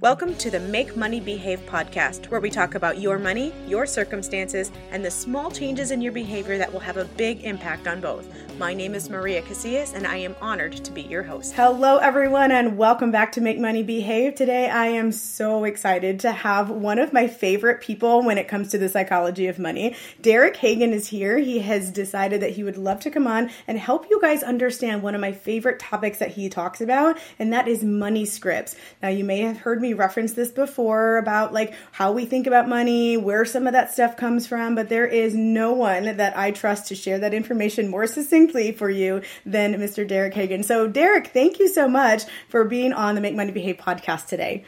Welcome to the Make Money Behave podcast, where we talk about your money, your circumstances, and the small changes in your behavior that will have a big impact on both. My name is Maria Casillas, and I am honored to be your host. Hello, everyone, and welcome back to Make Money Behave. Today, I am so excited to have one of my favorite people when it comes to the psychology of money. Derek Hagen is here. He has decided that he would love to come on and help you guys understand one of my favorite topics that he talks about, and that is money scripts. Now, you may have heard me referenced this before about like how we think about money, where some of that stuff comes from, but there is no one that I trust to share that information more succinctly for you than Mr. Derek Hagen. So, Derek, thank you so much for being on the Make Money Behave podcast today.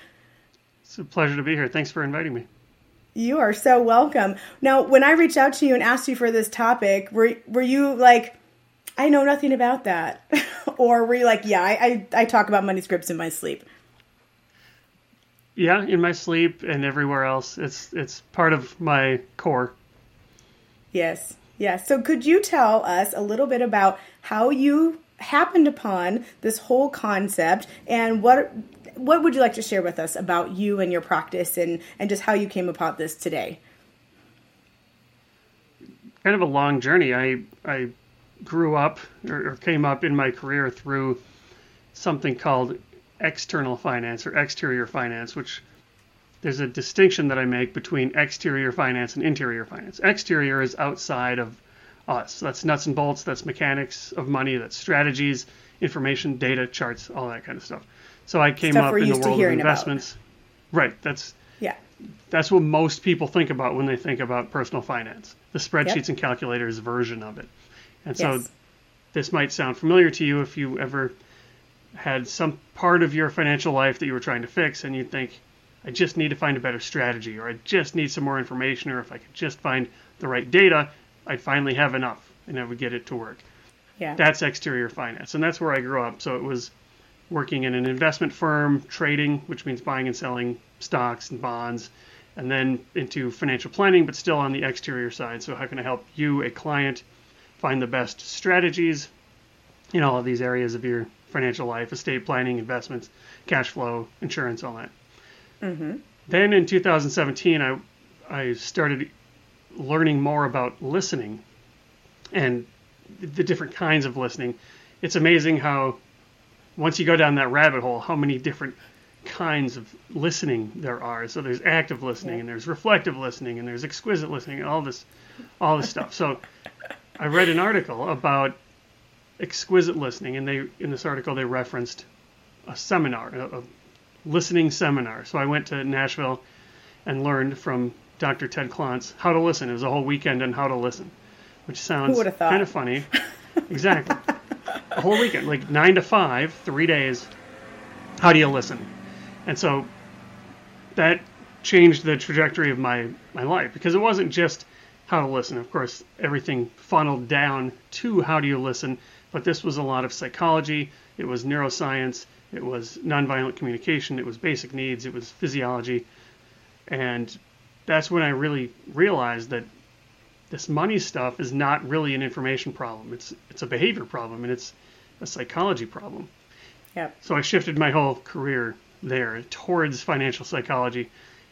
It's a pleasure to be here. Thanks for inviting me. You are so welcome. Now, when I reached out to you and asked you for this topic, were were you like, I know nothing about that, or were you like, yeah, I, I, I talk about money scripts in my sleep? Yeah, in my sleep and everywhere else. It's it's part of my core. Yes. Yes. So could you tell us a little bit about how you happened upon this whole concept and what what would you like to share with us about you and your practice and and just how you came upon this today? Kind of a long journey. I I grew up or, or came up in my career through something called external finance or exterior finance, which there's a distinction that I make between exterior finance and interior finance. Exterior is outside of us. That's nuts and bolts, that's mechanics of money, that's strategies, information, data, charts, all that kind of stuff. So I came stuff up in the world of investments. About. Right, that's yeah. That's what most people think about when they think about personal finance. The spreadsheets yep. and calculators version of it. And so yes. this might sound familiar to you if you ever had some part of your financial life that you were trying to fix and you think I just need to find a better strategy or I just need some more information or if I could just find the right data, I'd finally have enough and I would get it to work. Yeah. That's exterior finance and that's where I grew up. So it was working in an investment firm, trading, which means buying and selling stocks and bonds, and then into financial planning, but still on the exterior side. So how can I help you, a client, find the best strategies in all of these areas of your financial life, estate planning, investments, cash flow, insurance, all that. Mm-hmm. Then in 2017, I I started learning more about listening and the different kinds of listening. It's amazing how once you go down that rabbit hole, how many different kinds of listening there are. So there's active listening, yeah. and there's reflective listening, and there's exquisite listening, and all this, all this stuff. So I read an article about exquisite listening, and they in this article they referenced a seminar, a, a listening seminar. So I went to Nashville and learned from Dr. Ted Klontz how to listen. It was a whole weekend on how to listen, which sounds kind of funny. exactly. a whole weekend, like nine to five, three days. How do you listen? And so that changed the trajectory of my, my life because it wasn't just how to listen. Of course, everything funneled down to how do you listen, but this was a lot of psychology, it was neuroscience, it was nonviolent communication, it was basic needs, it was physiology. And that's when I really realized that this money stuff is not really an information problem. It's it's a behavior problem and it's a psychology problem. Yep. So I shifted my whole career there towards financial psychology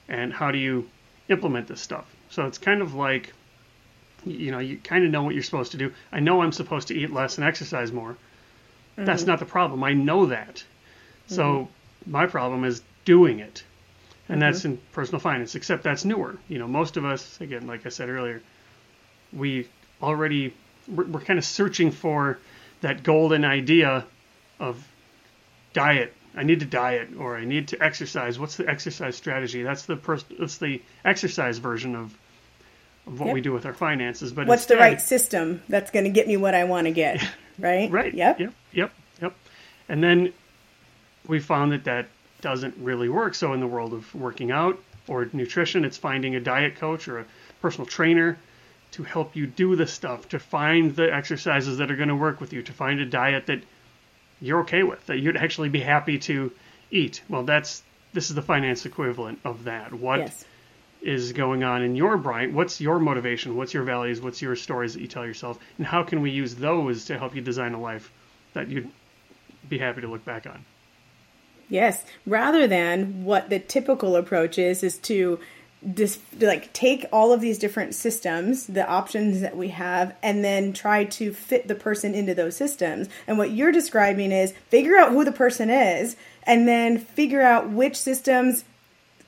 and how do you implement this stuff. So it's kind of like you know, you kind of know what you're supposed to do. I know I'm supposed to eat less and exercise more. Mm-hmm. That's not the problem. I know that. Mm-hmm. So my problem is doing it. And mm-hmm. that's in personal finance, except that's newer. You know, most of us, again, like I said earlier, we already, we're, we're kind of searching for that golden idea of diet. I need to diet or I need to exercise. What's the exercise strategy? That's the pers- that's the exercise version of of what yep. we do with our finances. But what's instead, the right system that's going to get me what I want to get? Right. right. Yep. Yep. Yep. Yep. And then we found that that doesn't really work. So in the world of working out or nutrition, it's finding a diet coach or a personal trainer to help you do the stuff, to find the exercises that are going to work with you, to find a diet that you're okay with, that you'd actually be happy to eat. Well, that's this is the finance equivalent of that. What yes is going on in your brain. What's your motivation? What's your values? What's your stories that you tell yourself? And how can we use those to help you design a life that you'd be happy to look back on? Yes, rather than what the typical approach is, is to dis- like take all of these different systems, the options that we have, and then try to fit the person into those systems. And what you're describing is figure out who the person is, and then figure out which systems,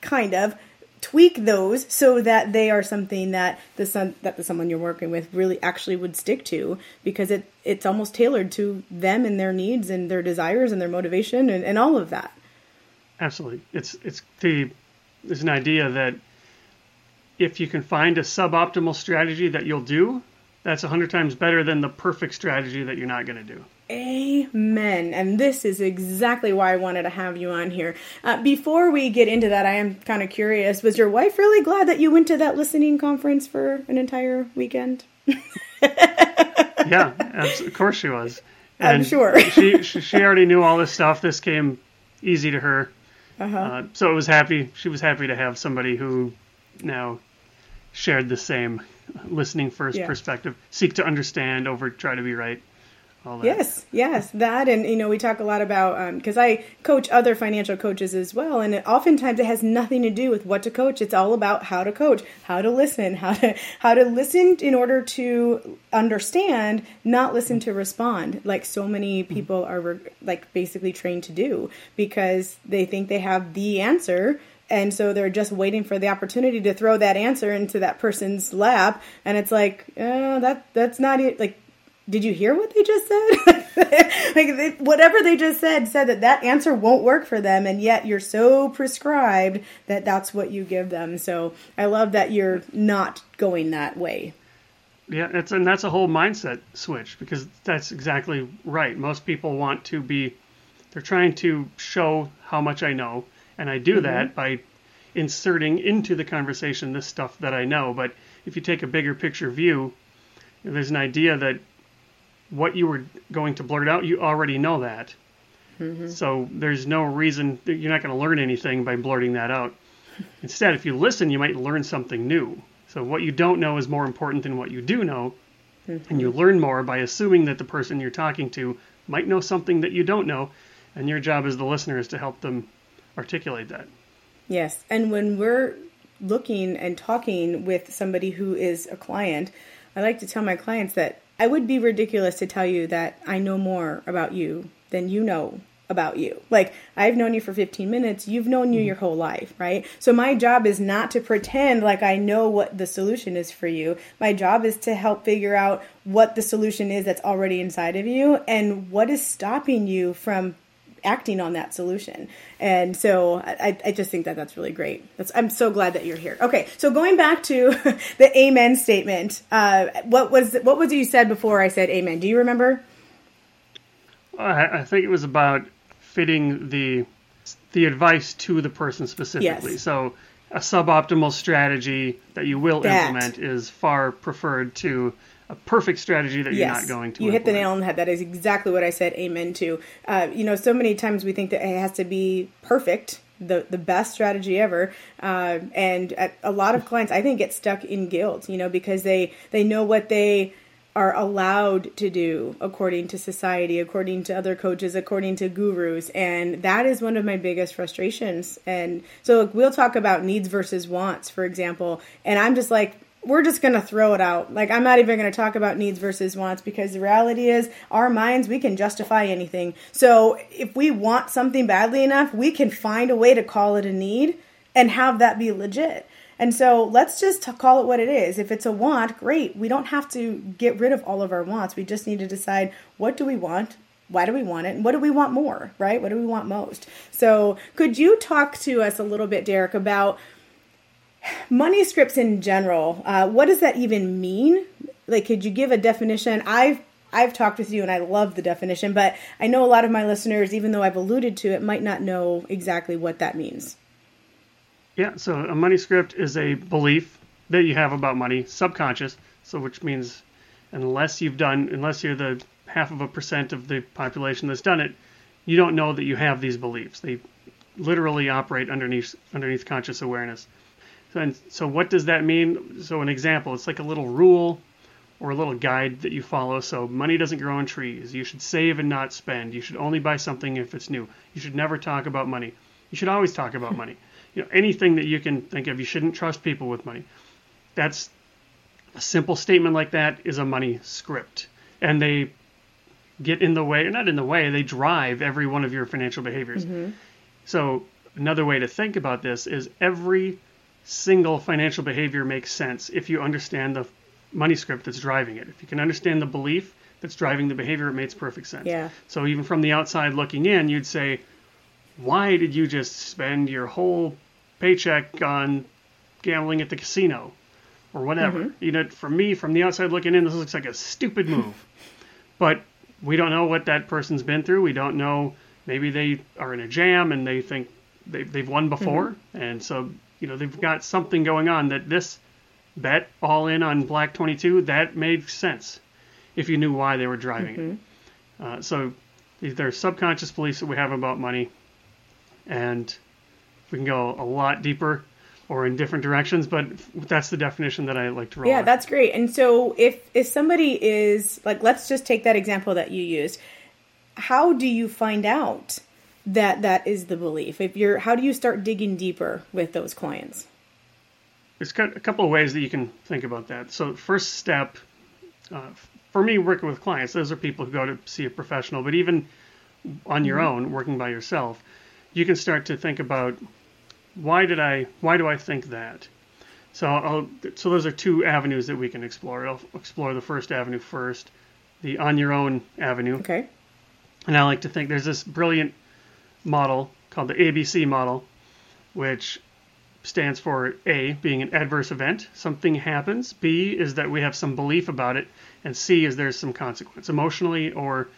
kind of tweak those so that they are something that the son that the someone you're working with really actually would stick to because it it's almost tailored to them and their needs and their desires and their motivation and, and all of that. Absolutely. It's it's the there's an idea that if you can find a suboptimal strategy that you'll do that's a hundred times better than the perfect strategy that you're not going to do Amen. And this is exactly why I wanted to have you on here. Uh, before we get into that, I am kind of curious. Was your wife really glad that you went to that listening conference for an entire weekend? yeah, of course she was. And I'm sure. she, she, she already knew all this stuff. This came easy to her. Uh-huh. Uh, so it was happy. She was happy to have somebody who now shared the same listening first yeah. perspective, seek to understand over try to be right. Yes, yes, that, and you know, we talk a lot about because um, I coach other financial coaches as well, and it, oftentimes it has nothing to do with what to coach. It's all about how to coach, how to listen, how to how to listen in order to understand, not listen to respond, like so many mm-hmm. people are like basically trained to do because they think they have the answer and so they're just waiting for the opportunity to throw that answer into that person's lap and it's like oh, that that's not it like did you hear what they just said? like they, whatever they just said said that that answer won't work for them, and yet you're so prescribed that that's what you give them. So I love that you're not going that way. Yeah, it's and that's a whole mindset switch because that's exactly right. Most people want to be, they're trying to show how much I know, and I do mm-hmm. that by inserting into the conversation this stuff that I know. But if you take a bigger picture view, there's an idea that what you were going to blurt out, you already know that. Mm-hmm. So there's no reason you're not going to learn anything by blurting that out. Instead, if you listen, you might learn something new. So what you don't know is more important than what you do know. Mm-hmm. And you learn more by assuming that the person you're talking to might know something that you don't know. And your job as the listener is to help them articulate that. Yes. And when we're looking and talking with somebody who is a client, I like to tell my clients that I would be ridiculous to tell you that I know more about you than you know about you. Like, I've known you for 15 minutes, you've known you mm-hmm. your whole life, right? So, my job is not to pretend like I know what the solution is for you. My job is to help figure out what the solution is that's already inside of you and what is stopping you from acting on that solution. And so I, I just think that that's really great. That's, I'm so glad that you're here. Okay, so going back to the amen statement, uh, what was what was you said before I said amen? Do you remember? I, I think it was about fitting the the advice to the person specifically. Yes. So a suboptimal strategy that you will that. implement is far preferred to a perfect strategy that you're not going to. You implement. hit the nail on the head. That is exactly what I said. Amen to. Uh, you know, so many times we think that it has to be perfect, the the best strategy ever, uh, and a lot of clients I think get stuck in guilt. You know, because they they know what they are allowed to do according to society, according to other coaches, according to gurus. And that is one of my biggest frustrations. And so we'll talk about needs versus wants, for example. And I'm just like, we're just going to throw it out. Like, I'm not even going to talk about needs versus wants because the reality is, our minds, we can justify anything. So, if we want something badly enough, we can find a way to call it a need and have that be legit. And so, let's just call it what it is. If it's a want, great. We don't have to get rid of all of our wants. We just need to decide what do we want? Why do we want it? And what do we want more, right? What do we want most? So, could you talk to us a little bit, Derek, about money scripts in general uh, what does that even mean? Like could you give a definition? I've i've talked with you and i love the definition but i know a lot of my listeners even though i've alluded to it might not know exactly what that means. Yeah so a money script is a belief that you have about money subconscious so which means unless you've done unless you're the half of a percent of the population that's done it you don't know that you have these beliefs. They literally operate underneath underneath conscious awareness and so what does that mean? So an example, it's like a little rule or a little guide that you follow. So money doesn't grow on trees. You should save and not spend. You should only buy something if it's new. You should never talk about money. You should always talk about money. You know, anything that you can think of. You shouldn't trust people with money. That's a simple statement like that is a money script, and they get in the way, or not in the way, they drive every one of your financial behaviors. Mm-hmm. So another way to think about this is every single financial behavior makes sense if you understand the money script that's driving it. If you can understand the belief that's driving the behavior, it makes perfect sense. Yeah. So even from the outside looking in, you'd say, why did you just spend your whole paycheck on gambling at the casino or whatever? Mm-hmm. You know, for me, from the outside looking in, this looks like a stupid move. but we don't know what that person's been through. We don't know. Maybe they are in a jam and they think they've, they've won before. Mm-hmm. And so, you know, they've got something going on that this bet all in on Black 22, that made sense if you knew why they were driving it. Uh, so these- there are subconscious beliefs that we have about money. And we can go a lot deeper or in different directions, but that's the definition that I like to roll Yeah, with. that's great. And so if if somebody is like let's just take that example that you used. How do you find out that that is the belief? If you're how do you start digging deeper with those clients? There's got a couple of ways that you can think about that. So, first step uh, for me, working with clients, those are people who go to see a professional, but even on your own, working by yourself, you can start to think about why did I, why do I think that? So, I'll, so those are two avenues that we can explore. I'll explore the first avenue first, the on your own avenue. Okay. And I like to think there's this brilliant model called the ABC model, which stands for A, being an adverse event. Something happens. B is that we have some belief about it. And C is there's some consequence, emotionally or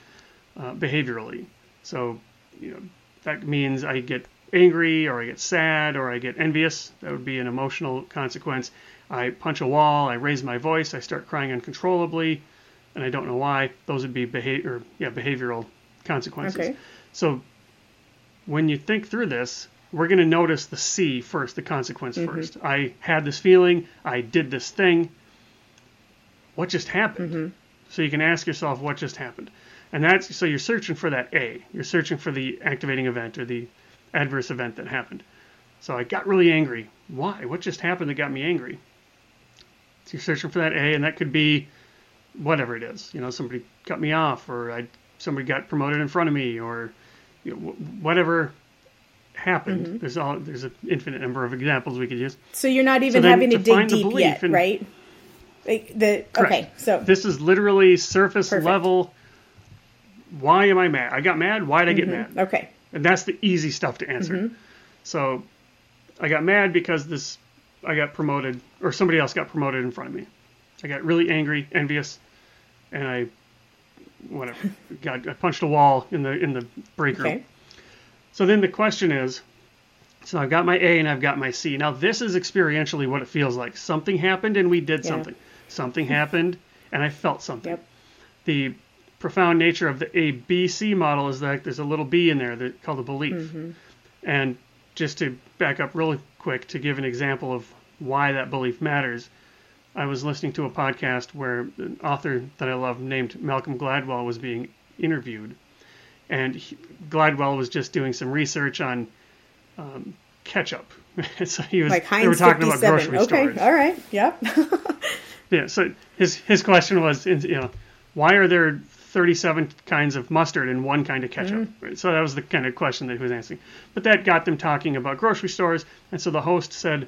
uh, behaviorally. So, you know, that means I get angry or I get sad or I get envious. That would be an emotional consequence. I punch a wall, I raise my voice, I start crying uncontrollably, and I don't know why. Those would be behavior, yeah, behavioral consequences. Okay. So when you think through this, we're going to notice the C first, the consequence mm-hmm. first. I had this feeling, I did this thing. What just happened? Mm-hmm. So you can ask yourself what just happened. And that's so you're searching for that A. You're searching for the activating event or the adverse event that happened. So I got really angry. Why? What just happened that got me angry? So you're searching for that A, and that could be whatever it is. You know, somebody cut me off, or I somebody got promoted in front of me, or you know, whatever happened. There's all there's an infinite number of examples we could use. So you're not even then having to, to dig deep yet, in- right? Like the Correct. okay, so This is literally surface Perfect. level. Why am I mad? I got mad. Why did I get mad? okay, And that's the easy stuff to answer. Mm-hmm. So I got mad because this I got promoted or somebody else got promoted in front of me. I got really angry, envious, and I whatever. got I punched a wall in the in the break room. okay, So then the question is so I've got my A and I've got my C. Now this is experientially what it feels like. Something happened and we did Yeah. something. Something happened and I felt something. yep, The profound nature of the ABC model is that there's a little B in there that called a belief. Mm-hmm. And just to back up really quick to give an example of why that belief matters, I was listening to a podcast where an author that I love named Malcolm Gladwell was being interviewed. And he, Gladwell was just doing some research on um, ketchup. so he was like they were talking fifty about seven. grocery Okay, stores. all right, yep, Yeah. So his his question was, you know, why are there 37 kinds of mustard and one kind of ketchup? Right? So that was the kind of question that he was asking. But that got them talking about grocery stores, and so the host said,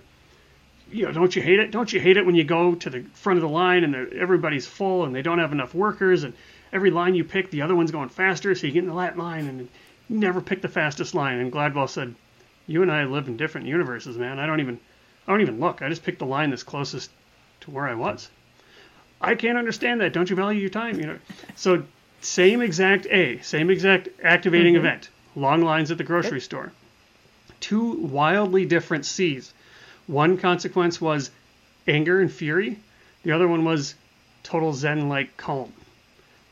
you know, don't you hate it? Don't you hate it when you go to the front of the line and everybody's full and they don't have enough workers and every line you pick, the other one's going faster, so you get in the that line and you never pick the fastest line. And Gladwell said, you and I live in different universes, man. I don't even, I don't even look. I just pick the line that's closest to where I was. I can't understand that. Don't you value your time? You know. So same exact A, same exact activating mm-hmm. event. Long lines at the grocery store. Two wildly different C's. One consequence was anger and fury. The other one was total zen-like calm.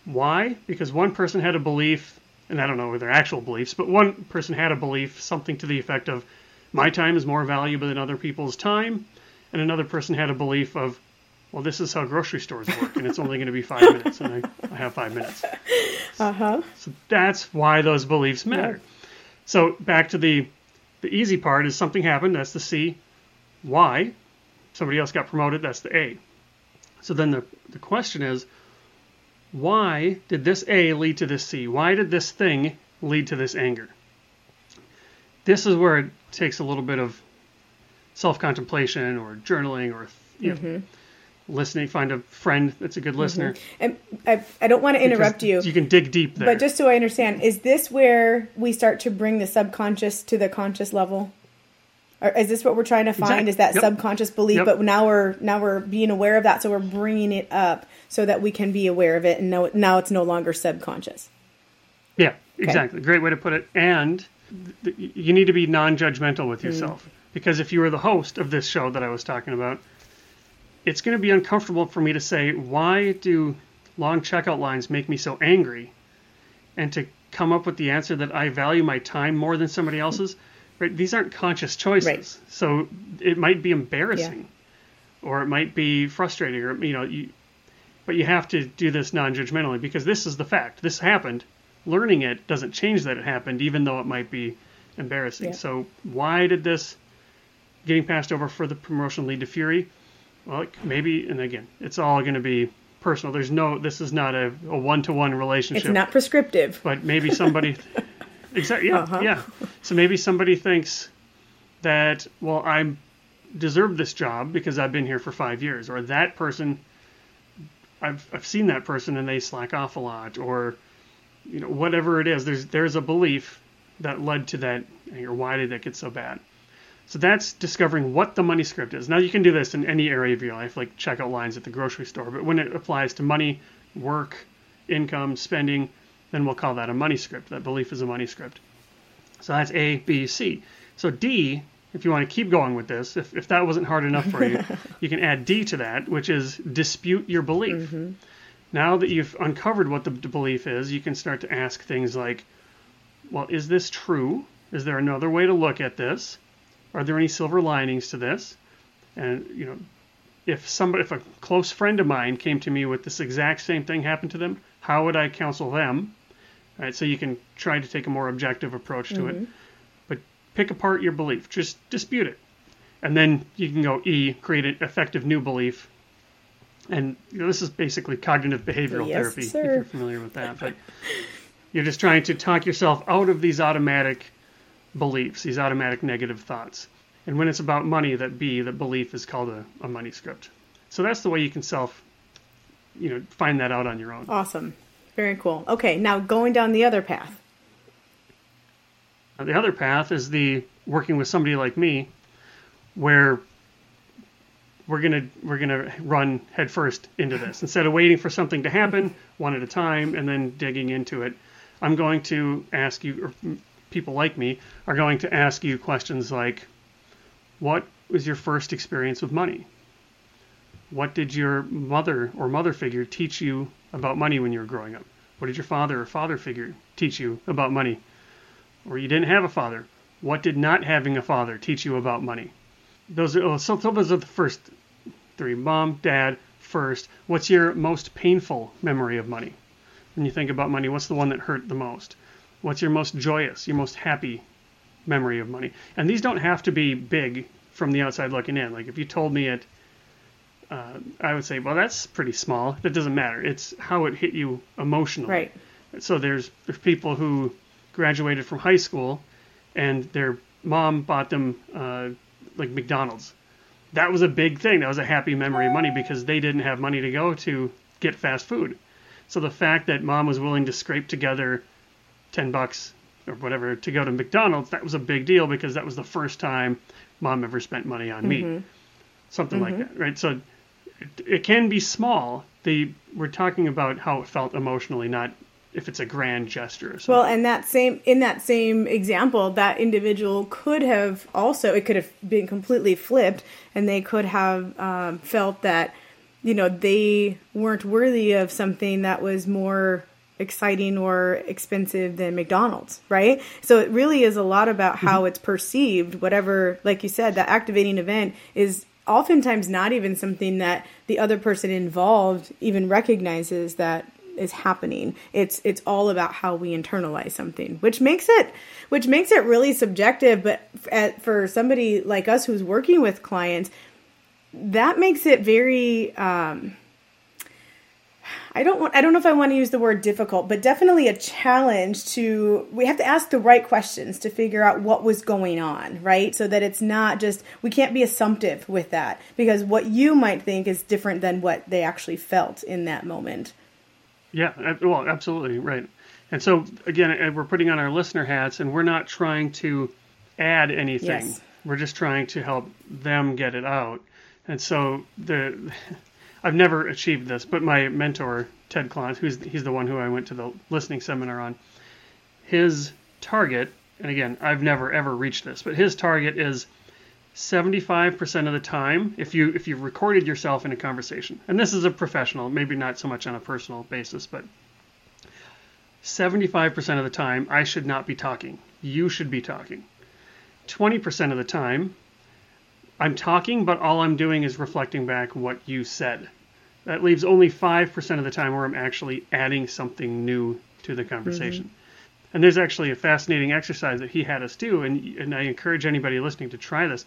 Why? Because one person had a belief, and I don't know their actual beliefs, but one person had a belief, something to the effect of, my time is more valuable than other people's time, and another person had a belief of, well, this is how grocery stores work, and it's only going to be five minutes, and I, I have five minutes. Uh huh. So that's why those beliefs matter. So back to the the easy part is something happened. That's the C. Why? Somebody else got promoted. That's the A. So then the the question is, why did this A lead to this C? Why did this thing lead to this anger? This is where it takes a little bit of self contemplation or journaling or you know, mm-hmm. listening. Find a friend that's a good listener. Mm-hmm. And I, I don't want to interrupt you, You can dig deep there. but just so I understand, is this where we start to bring the subconscious to the conscious level? Or is this what we're trying to find? Exact- Is that yep. subconscious belief? Yep. But now we're now we're being aware of that, so we're bringing it up so that we can be aware of it, and know now it's no longer subconscious. Yeah, exactly. Great way to put it. And th- you need to be non-judgmental with hmm. yourself because if you were the host of this show that I was talking about, it's going to be uncomfortable for me to say why do long checkout lines make me so angry, and to come up with the answer that I value my time more than somebody else's. Right? These aren't conscious choices, Right. so it might be embarrassing, or it might be frustrating, or you know you. But you have to do this non-judgmentally because this is the fact. This happened learning it doesn't change that it happened, even though it might be embarrassing. Yeah. So why did this getting passed over for the promotion lead to fury? Well, maybe, and again, it's all going to be personal. There's no, this is not a, a one-to-one relationship. It's not prescriptive. But maybe somebody, exactly, yeah, Uh-huh. yeah. So maybe somebody thinks that, well, I deserve this job because I've been here for five years, or that person, I've I've seen that person and they slack off a lot, or you know whatever it is. There's there's a belief that led to that, or why did that get so bad? So that's discovering what the money script is. Now you can do this in any area of your life, like checkout lines at the grocery store. But when it applies to money, work, income, spending, then we'll call that a money script. That belief is a money script. So that's A, B, C. So D, if you want to keep going with this, if, if that wasn't hard enough for you, you can add D to that, which is dispute your belief. Mm-hmm. Now that you've uncovered what the, the belief is, you can start to ask things like, well, is this true? Is there another way to look at this? Are there any silver linings to this? And you know, if somebody, if a close friend of mine came to me with this exact same thing happened to them, how would I counsel them? Right, so you can try to take a more objective approach to it, mm-hmm. but pick apart your belief, just dispute it, and then you can go E, create an effective new belief. And you know, this is basically cognitive behavioral Yes, therapy, sir. if you're familiar with that. But you're just trying to talk yourself out of these automatic beliefs, these automatic negative thoughts. And when it's about money, that B, that belief is called a, a money script. So that's the way you can self, you know, find that out on your own. Awesome. Very cool. Okay, now going down the other path. The other path is the working with somebody like me, where we're gonna we're gonna run headfirst into this instead of waiting for something to happen one at a time and then digging into it. I'm going to ask you, or people like me are going to ask you questions like, what was your first experience with money? What did your mother or mother figure teach you about money when you were growing up? What did your father or father figure teach you about money? Or you didn't have a father. What did not having a father teach you about money? Those are oh, so those are the first three. Mom, dad, first. What's your most painful memory of money? When you think about money, what's the one that hurt the most? What's your most joyous, your most happy memory of money? And these don't have to be big from the outside looking in. Like if you told me it, uh, I would say, well, that's pretty small. That doesn't matter. It's how it hit you emotionally. Right. So there's there's people who graduated from high school, and their mom bought them uh, like McDonald's. That was a big thing. That was a happy memory of money because they didn't have money to go to get fast food. So the fact that mom was willing to scrape together ten bucks or whatever to go to McDonald's, that was a big deal because that was the first time mom ever spent money on me. Something like that, right? So it, it can be small. The we're talking about how it felt emotionally, not if it's a grand gesture or something. Well, and that same in that same example, that individual could have also it could have been completely flipped, and they could have um, felt that you know they weren't worthy of something that was more exciting or expensive than McDonald's, right? So it really is a lot about how it's perceived. Whatever, like you said, that activating event is oftentimes not even something that the other person involved even recognizes that is happening. It's it's all about how we internalize something, which makes it which makes it really subjective. But at, for somebody like us who's working with clients, that makes it very. Um, I don't want I don't know if I want to use the word difficult, but definitely a challenge to we have to ask the right questions to figure out what was going on, right? So that it's not just we can't be assumptive with that because what you might think is different than what they actually felt in that moment. Yeah, well, absolutely right. And so again, eh, we're putting on our listener hats, and we're not trying to add anything. Yes. We're just trying to help them get it out. And so the I've never achieved this, but my mentor Ted Klontz, who's he's the one who I went to the listening seminar on, his target, and again, I've never ever reached this, but his target is 75% of the time if you if you've recorded yourself in a conversation and this is a professional maybe not so much on a personal basis but 75% of the time I should not be talking. You should be talking. 20% of the time I'm talking but all I'm doing is reflecting back what you said that leaves only 5% of the time where I'm actually adding something new to the conversation mm-hmm. And there's actually a fascinating exercise that he had us do, and, and I encourage anybody listening to try this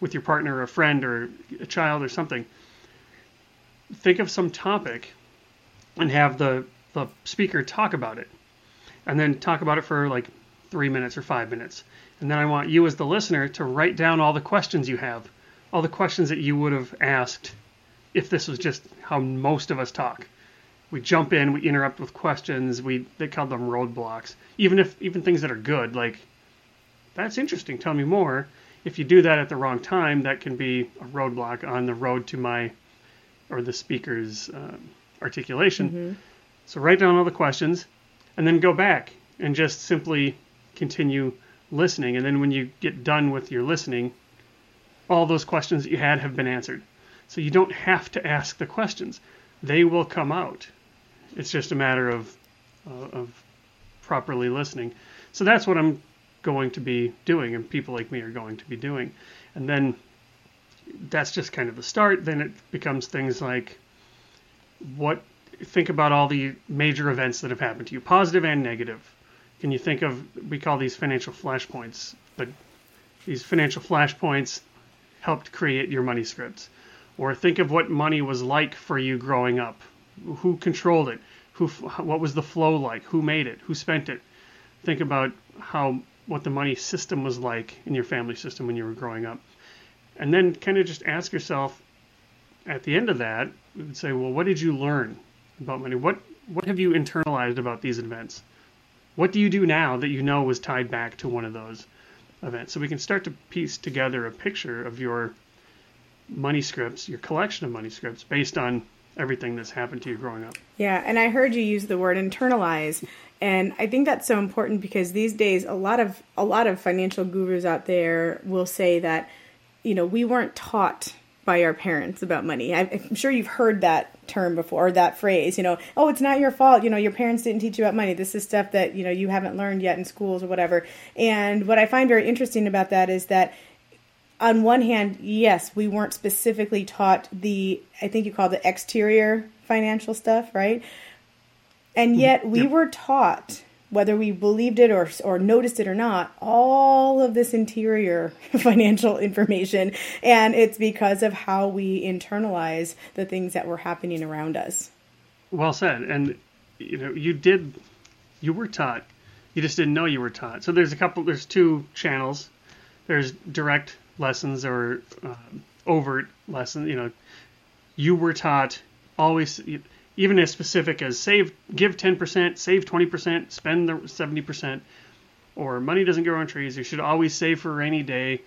with your partner or a friend or a child or something. Think of some topic and have the, the speaker talk about it. And then talk about it for like three minutes or five minutes. And then I want you as the listener to write down all the questions you have, all the questions that you would have asked if this was just how most of us talk we jump in, we interrupt with questions. We they call them roadblocks. Even if even things that are good, like that's interesting. Tell me more. If you do that at the wrong time, that can be a roadblock on the road to my or the speaker's uh, articulation. Mm-hmm. So write down all the questions, and then go back and just simply continue listening. And then when you get done with your listening, all those questions that you had have been answered. So you don't have to ask the questions; they will come out. It's just a matter of uh, of properly listening. So that's what I'm going to be doing, and people like me are going to be doing. And then that's just kind of the start. Then it becomes things like what think about all the major events that have happened to you, positive and negative. Can you think of we call these financial flashpoints, but these financial flashpoints helped create your money scripts. Or think of what money was like for you growing up who controlled it, who what was the flow like, who made it, who spent it. Think about how what the money system was like in your family system when you were growing up, and then kind of just ask yourself at the end of that, we would say, well, what did you learn about money? What what have you internalized about these events? What do you do now that you know was tied back to one of those events? So we can start to piece together a picture of your money scripts, your collection of money scripts, based on everything that's happened to you growing up. Yeah, and I heard you use the word internalize, and I think that's so important because these days a lot of a lot of financial gurus out there will say that you know we weren't taught by our parents about money. I'm sure you've heard that term before, or that phrase, you know, oh, it's not your fault. You know, your parents didn't teach you about money. This is stuff that, you know, you haven't learned yet in schools or whatever. And what I find very interesting about that is that on one hand, yes, we weren't specifically taught the, I think you call it the exterior financial stuff, right? And mm-hmm. yet we yep. were taught, whether we believed it or, or noticed it or not, all of this interior financial information. And it's because of how we internalize the things that were happening around us. Well said. And, you know, you did, you were taught. You just didn't know you were taught. So there's a couple, there's two channels. There's direct lessons or uh, overt lessons. You know, you were taught always, even as specific as save, give 10%, save 20%, spend the 70%, or money doesn't grow on trees. You should always save for a rainy day.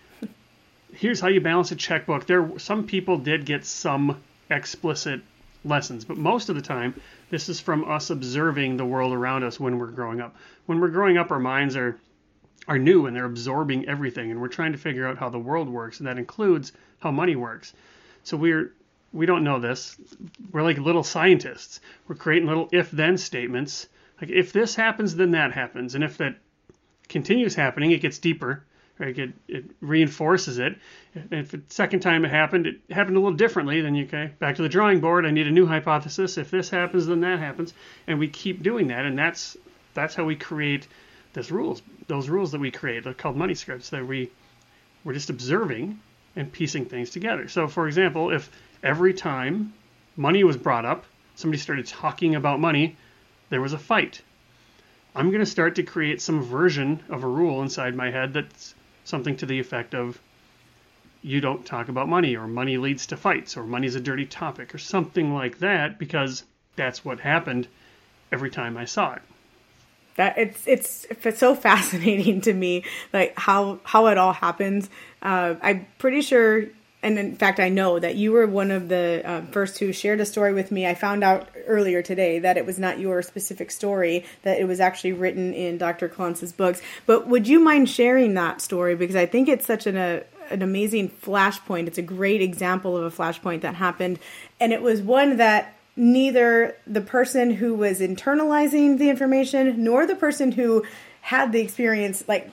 Here's how you balance a checkbook. There, some people did get some explicit lessons, but most of the time, this is from us observing the world around us when we're growing up. When we're growing up, our minds are are new and they're absorbing everything and we're trying to figure out how the world works and that includes how money works so we're we don't know this we're like little scientists we're creating little if then statements like if this happens then that happens and if that continues happening it gets deeper Right? It, it reinforces it. If the second time it happened, it happened a little differently, then you okay, back to the drawing board. I need a new hypothesis. If this happens, then that happens, and we keep doing that, and that's that's how we create those rules. Those rules that we create, they're called money scripts. That we we're just observing and piecing things together. So, for example, if every time money was brought up, somebody started talking about money, there was a fight. I'm going to start to create some version of a rule inside my head that's something to the effect of you don't talk about money or money leads to fights or money's a dirty topic or something like that because that's what happened every time I saw it. That it's it's it's so fascinating to me, like how how it all happens. Uh, I'm pretty sure and in fact, I know that you were one of the uh, first who shared a story with me. I found out earlier today that it was not your specific story, that it was actually written in Dr. Klontz's books. But would you mind sharing that story? Because I think it's such an, a, an amazing flashpoint. It's a great example of a flashpoint that happened. And it was one that neither the person who was internalizing the information nor the person who had the experience like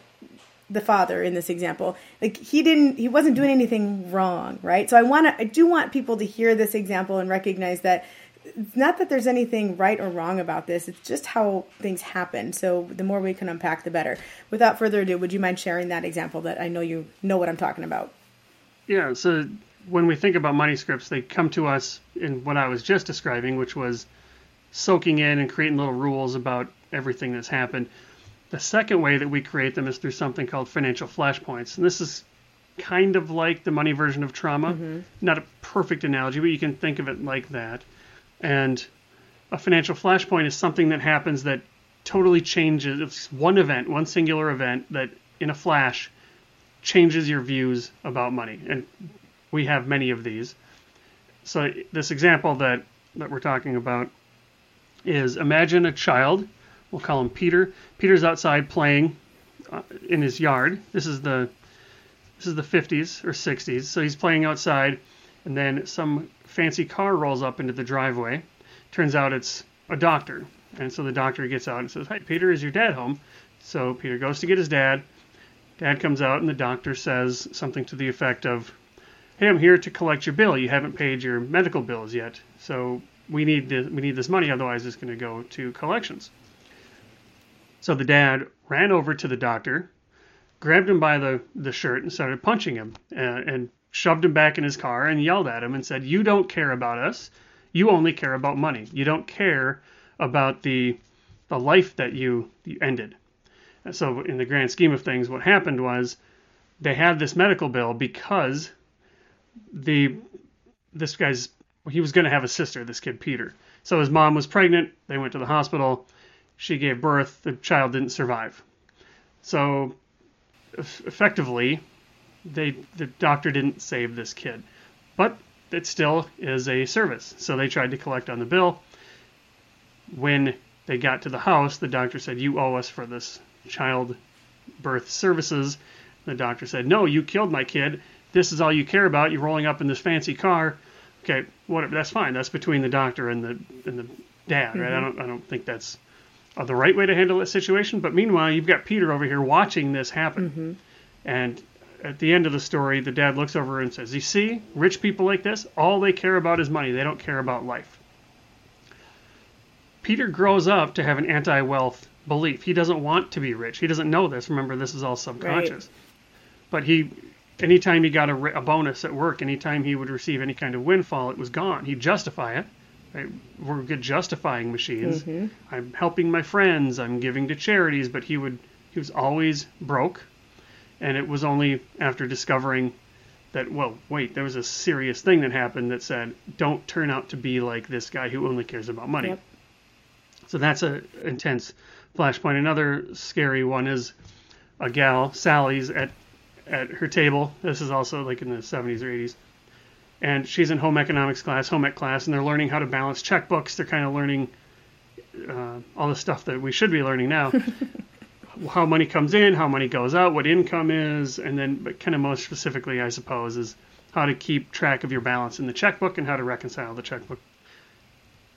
the father in this example. Like he didn't he wasn't doing anything wrong right? So i want to i do want people to hear this example and recognize that it's not that there's anything right or wrong about this it's just how things happen. So the more we can unpack the better. Without further ado would you mind sharing that example that i know you know what i'm talking about? Yeah so when we think about money scripts they come to us in what i was just describing which was soaking in and creating little rules about everything that's happened the second way that we create them is through something called financial flashpoints. And this is kind of like the money version of trauma. Mm-hmm. Not a perfect analogy, but you can think of it like that. And a financial flashpoint is something that happens that totally changes it's one event, one singular event that in a flash changes your views about money. And we have many of these. So this example that that we're talking about is imagine a child we'll call him Peter. Peter's outside playing uh, in his yard. This is the this is the 50s or 60s. So he's playing outside, and then some fancy car rolls up into the driveway. Turns out it's a doctor, and so the doctor gets out and says, "Hi, Peter, is your dad home?" So Peter goes to get his dad. Dad comes out, and the doctor says something to the effect of, "Hey, I'm here to collect your bill. You haven't paid your medical bills yet, so we need we need this money. Otherwise, it's going to go to collections." So the dad ran over to the doctor, grabbed him by the, the shirt and started punching him and, and shoved him back in his car and yelled at him and said, You don't care about us. You only care about money. You don't care about the, the life that you, you ended. And so, in the grand scheme of things, what happened was they had this medical bill because the this guy's he was going to have a sister, this kid Peter. So his mom was pregnant. They went to the hospital she gave birth, the child didn't survive. So effectively, they the doctor didn't save this kid, but it still is a service. So they tried to collect on the bill. When they got to the house, the doctor said, "You owe us for this child birth services." The doctor said, "No, you killed my kid. This is all you care about. You're rolling up in this fancy car." Okay, whatever. That's fine. That's between the doctor and the and the dad, right? Mm-hmm. I don't I don't think that's the right way to handle that situation. But meanwhile, you've got Peter over here watching this happen. Mm-hmm. And at the end of the story, the dad looks over and says, You see, rich people like this, all they care about is money. They don't care about life. Peter grows up to have an anti wealth belief. He doesn't want to be rich. He doesn't know this. Remember, this is all subconscious. Right. But he, anytime he got a, a bonus at work, anytime he would receive any kind of windfall, it was gone. He'd justify it Right? We're good justifying machines. Mm-hmm. I'm helping my friends. I'm giving to charities, but he would he was always broke, and it was only after discovering that well wait there was a serious thing that happened that said don't turn out to be like this guy who only cares about money. Yep. So that's a intense flashpoint. Another scary one is a gal Sally's at at her table. This is also like in the 70s or 80s and she's in home economics class, home ec class, and they're learning how to balance checkbooks. They're kind of learning uh, all the stuff that we should be learning now. how money comes in, how money goes out, what income is, and then, but kind of most specifically, I suppose, is how to keep track of your balance in the checkbook and how to reconcile the checkbook.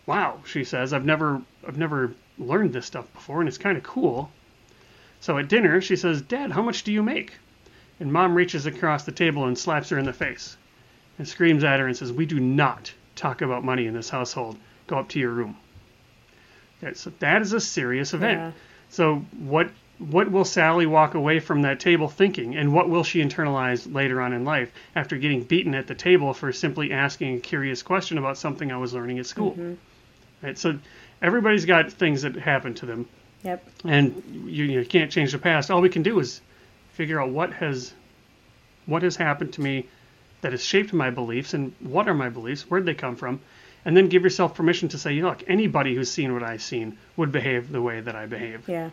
Wow, she says, I've never, I've never learned this stuff before, and it's kind of cool. So at dinner, she says, Dad, how much do you make? and mom reaches across the table and slaps her in the face and screams at her and says, We do not talk about money in this household. Go up to your room. Okay, so that is a serious event. Yeah. So what what will Sally walk away from that table thinking, and what will she internalize later on in life after getting beaten at the table for simply asking a curious question about something I was learning at school? Mm-hmm. Right. So everybody's got things that happen to them, Yep. and you, you can't change the past. All we can do is figure out what has what has happened to me that has shaped my beliefs and what are my beliefs, where'd they come from, and then give yourself permission to say, look, anybody who's seen what I've seen would behave the way that I behave. Yeah.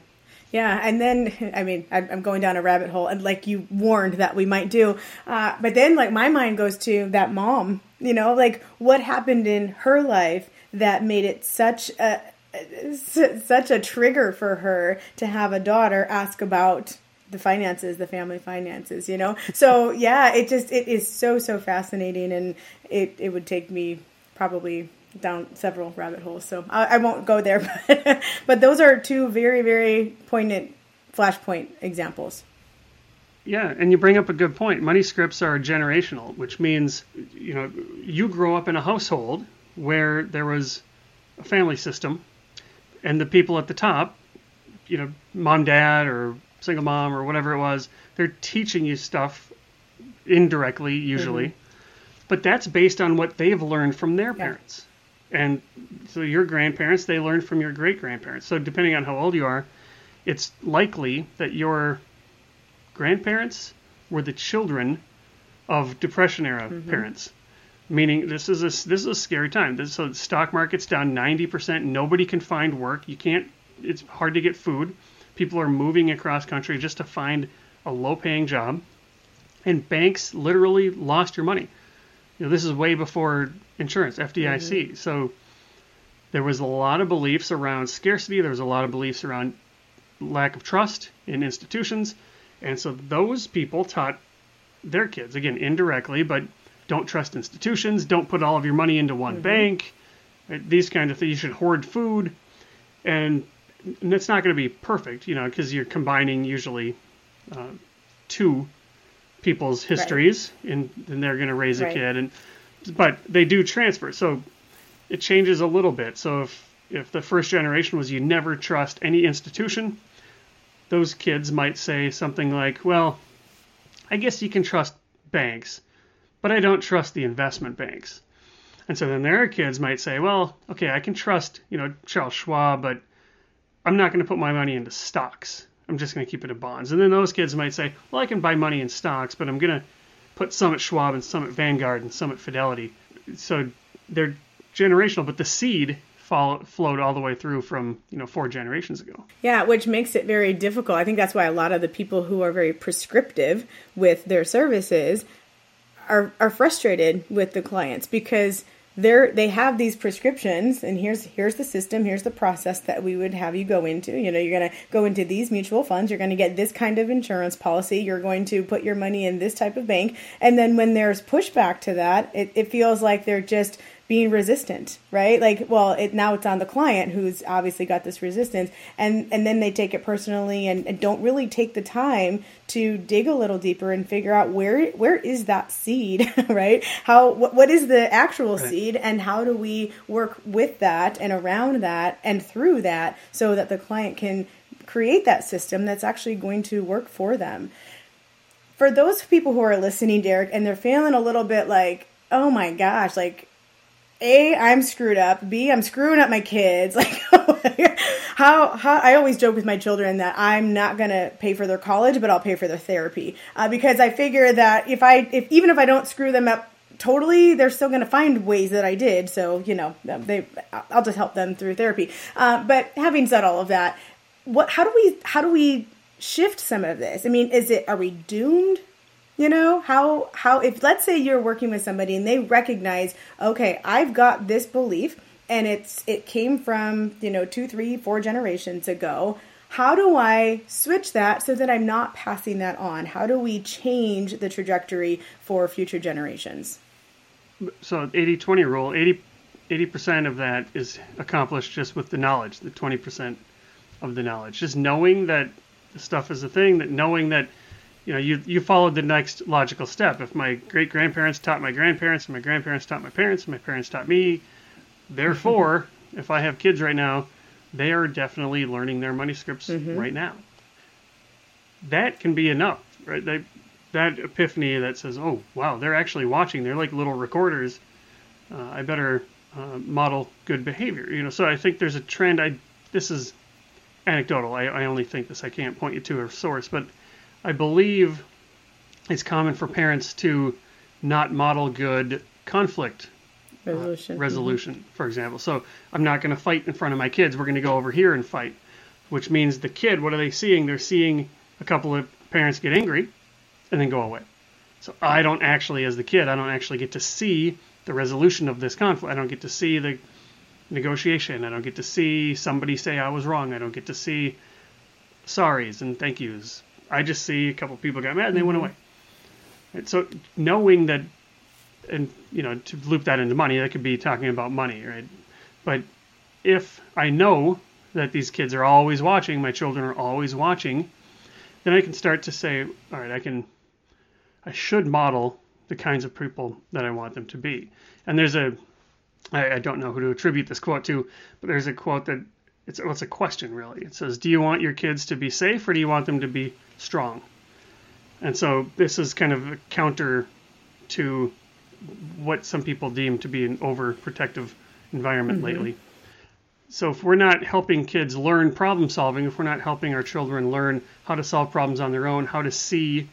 Yeah, and then I mean I'm going down a rabbit hole, and like you warned that we might do, uh, but then like my mind goes to that mom, you know, like what happened in her life that made it such a such a trigger for her to have a daughter ask about the finances, the family finances, you know. So yeah, it just it is so so fascinating, and it it would take me probably down several rabbit holes. So I, I won't go there, but but those are two very very poignant flashpoint examples. Yeah, and you bring up a good point. Money scripts are generational, which means you know you grow up in a household where there was a family system, and the people at the top, you know, mom, dad, or single mom, or whatever it was, they're teaching you stuff indirectly, usually, mm-hmm. but that's based on what they've learned from their parents. And so your grandparents, they learned from your great grandparents. So depending on how old you are, it's likely that your grandparents were the children of depression era mm-hmm. parents. Meaning this is a this is a scary time. This so the stock market's down 90% nobody can find work. You can't it's hard to get food people are moving across country just to find a low paying job and banks literally lost your money you know this is way before insurance FDIC mm-hmm. so there was a lot of beliefs around scarcity there was a lot of beliefs around lack of trust in institutions and so those people taught their kids, again, indirectly, but don't trust institutions, don't put all of your money into one mm-hmm. bank, these kind of things. You should hoard food. And, and it's not going to be perfect, you know, because you're combining usually uh, two people's histories and then they're going to raise a kid. and But they do transfer. So it changes a little bit. So if, if the first generation was you never trust any institution, those kids might say something like, well, I guess you can trust banks, but I don't trust the investment banks. And so then their kids might say, well, okay, I can trust, you know, Charles Schwab, but I'm not going to put my money into stocks. I'm just going to keep it in bonds. And then those kids might say, well, I can buy money in stocks, but I'm going to put some at Schwab and some at Vanguard and some at Fidelity. So they're generational, but the seed follow, flowed all the way through from, you know, four generations ago. Yeah, which makes it very difficult. I think that's why a lot of the people who are very prescriptive with their services are are frustrated with the clients because they're they have these prescriptions and here's here's the system here's the process that we would have you go into. You know you're going to go into these mutual funds you're going to get this kind of insurance policy you're going to put your money in this type of bank and then when there's pushback to that it, it feels like they're just being resistant, right? Like, well, it now it's on the client who's obviously got this resistance, and and then they take it personally and, and don't really take the time to dig a little deeper and figure out where where is that seed, right? How what, what is the actual seed, and how do we work with that and around that and through that so that the client can create that system that's actually going to work for them for those people who are listening, Derek, and they're feeling a little bit like, oh my gosh, like, A, I'm screwed up. B, I'm screwing up my kids. Like, how, how, I always joke with my children that I'm not going to pay for their college, but I'll pay for their therapy. Uh, because I figure that if I, if, even if I don't screw them up totally, they're still going to find ways that I did. So, you know, they, I'll just help them through therapy. Uh, but having said all of that, what, how do we, how do we shift some of this? I mean, is it, are we doomed? You know, how, how, if let's say you're working with somebody and they recognize, okay, I've got this belief and it's, it came from, you know, two, three, four generations ago. How do I switch that so that I'm not passing that on? How do we change the trajectory for future generations? so 80 20 rule 80 80% of that is accomplished just with the knowledge the 20 percent of the knowledge just knowing that the stuff is a thing that knowing that you know, you you followed the next logical step. If my great grandparents taught my grandparents, and my grandparents taught my parents, and my parents taught me, therefore, if I have kids right now, they are definitely learning their money scripts Mm-hmm. right now. That can be enough, right? They, that epiphany that says, "Oh, wow, they're actually watching. They're like little recorders. Uh, I better uh, model good behavior." You know, so I think there's a trend. I this is anecdotal. I, I only think this. I can't point you to a source, but I believe it's common for parents to not model good conflict uh, Resolution. Mm-hmm. resolution, for example. So I'm not going to fight in front of my kids. We're going to go over here and fight, which means the kid, what are they seeing? They're seeing a couple of parents get angry and then go away. So I don't actually, as the kid, I don't actually get to see the resolution of this conflict. I don't get to see the negotiation. I don't get to see somebody say I was wrong. I don't get to see sorries and thank yous. I just see a couple people got mad and they went mm-hmm. away. Right? So knowing that and you know to loop that into money that could be talking about money right but if i know that these kids are always watching my children are always watching then i can start to say all right i can i should model the kinds of people that i want them to be and there's a i, I don't know who to attribute this quote to but there's a quote that it's, well, it's a question really it says do you want your kids to be safe or do you want them to be strong and so this is kind of a counter to what some people deem to be an overprotective environment mm-hmm. lately. So if we're not helping kids learn problem solving, if we're not helping our children learn how to solve problems on their own, how to see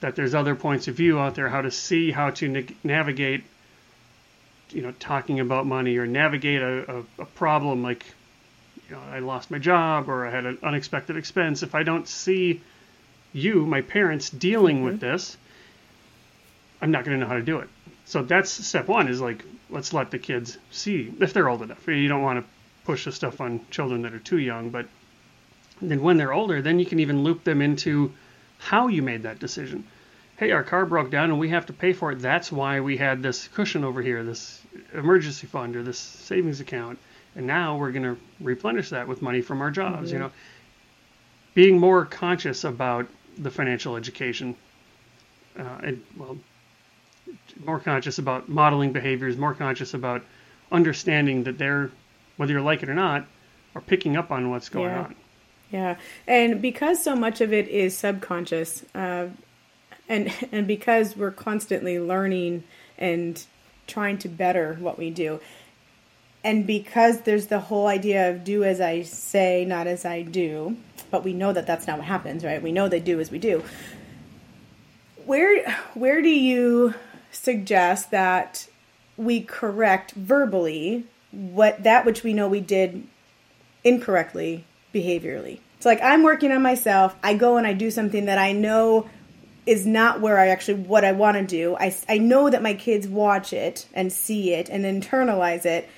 that there's other points of view out there, how to see how to na- navigate, you know, talking about money or navigate a, a, a problem like, you know, I lost my job or I had an unexpected expense. If I don't see you, my parents, dealing with mm-hmm. this, I'm not going to know how to do it. So that's step one is like, let's let the kids see if they're old enough. You don't want to push the stuff on children that are too young, but then when they're older, then you can even loop them into how you made that decision. Hey, our car broke down and we have to pay for it. That's why we had this cushion over here, this emergency fund or this savings account. And now we're going to replenish that with money from our jobs, you mm-hmm. know. Being more conscious about the financial education uh, and well more conscious about modeling behaviors more conscious about understanding that they're whether you like it or not are picking up on what's going Yeah. on Yeah, and because so much of it is subconscious, uh, and and because we're constantly learning and trying to better what we do, and because there's the whole idea of do as I say, not as I do, but we know that that's not what happens, right? We know they do as we do. Where where do you suggest that we correct verbally what that which we know we did incorrectly behaviorally. It's like I'm working on myself. I go and I do something that I know is not where I actually what I want to do. I, I know that my kids watch it and see it and internalize it.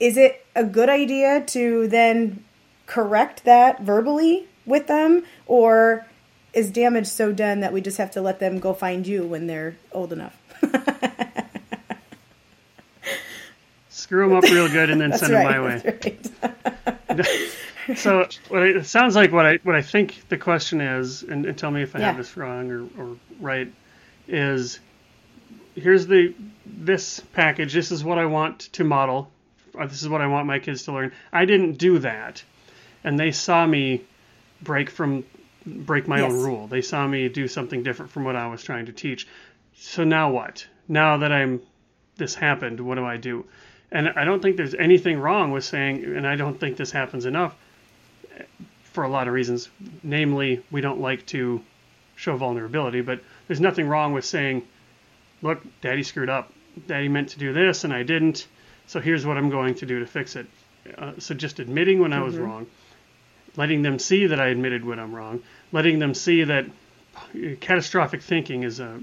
Is it a good idea to then correct that verbally with them or is damage so done that we just have to let them go find you when they're old enough? screw them up real good and then send right. them my way right. so I, it sounds like what I what I think the question is, and, and tell me if I have this wrong or, or right, is here's the this package. This is what I want to model. Or this is what I want my kids to learn. I didn't do that, and they saw me break from break my own rule. They saw me do something different from what I was trying to teach. So now what? Now that I'm this happened, what do I do? And I don't think there's anything wrong with saying, and I don't think this happens enough for a lot of reasons. Namely, we don't like to show vulnerability, but there's nothing wrong with saying, look, daddy screwed up. Daddy meant to do this and I didn't. So here's what I'm going to do to fix it. Uh, so just admitting when I was wrong, letting them see that I admitted when I'm wrong, letting them see that catastrophic thinking is a,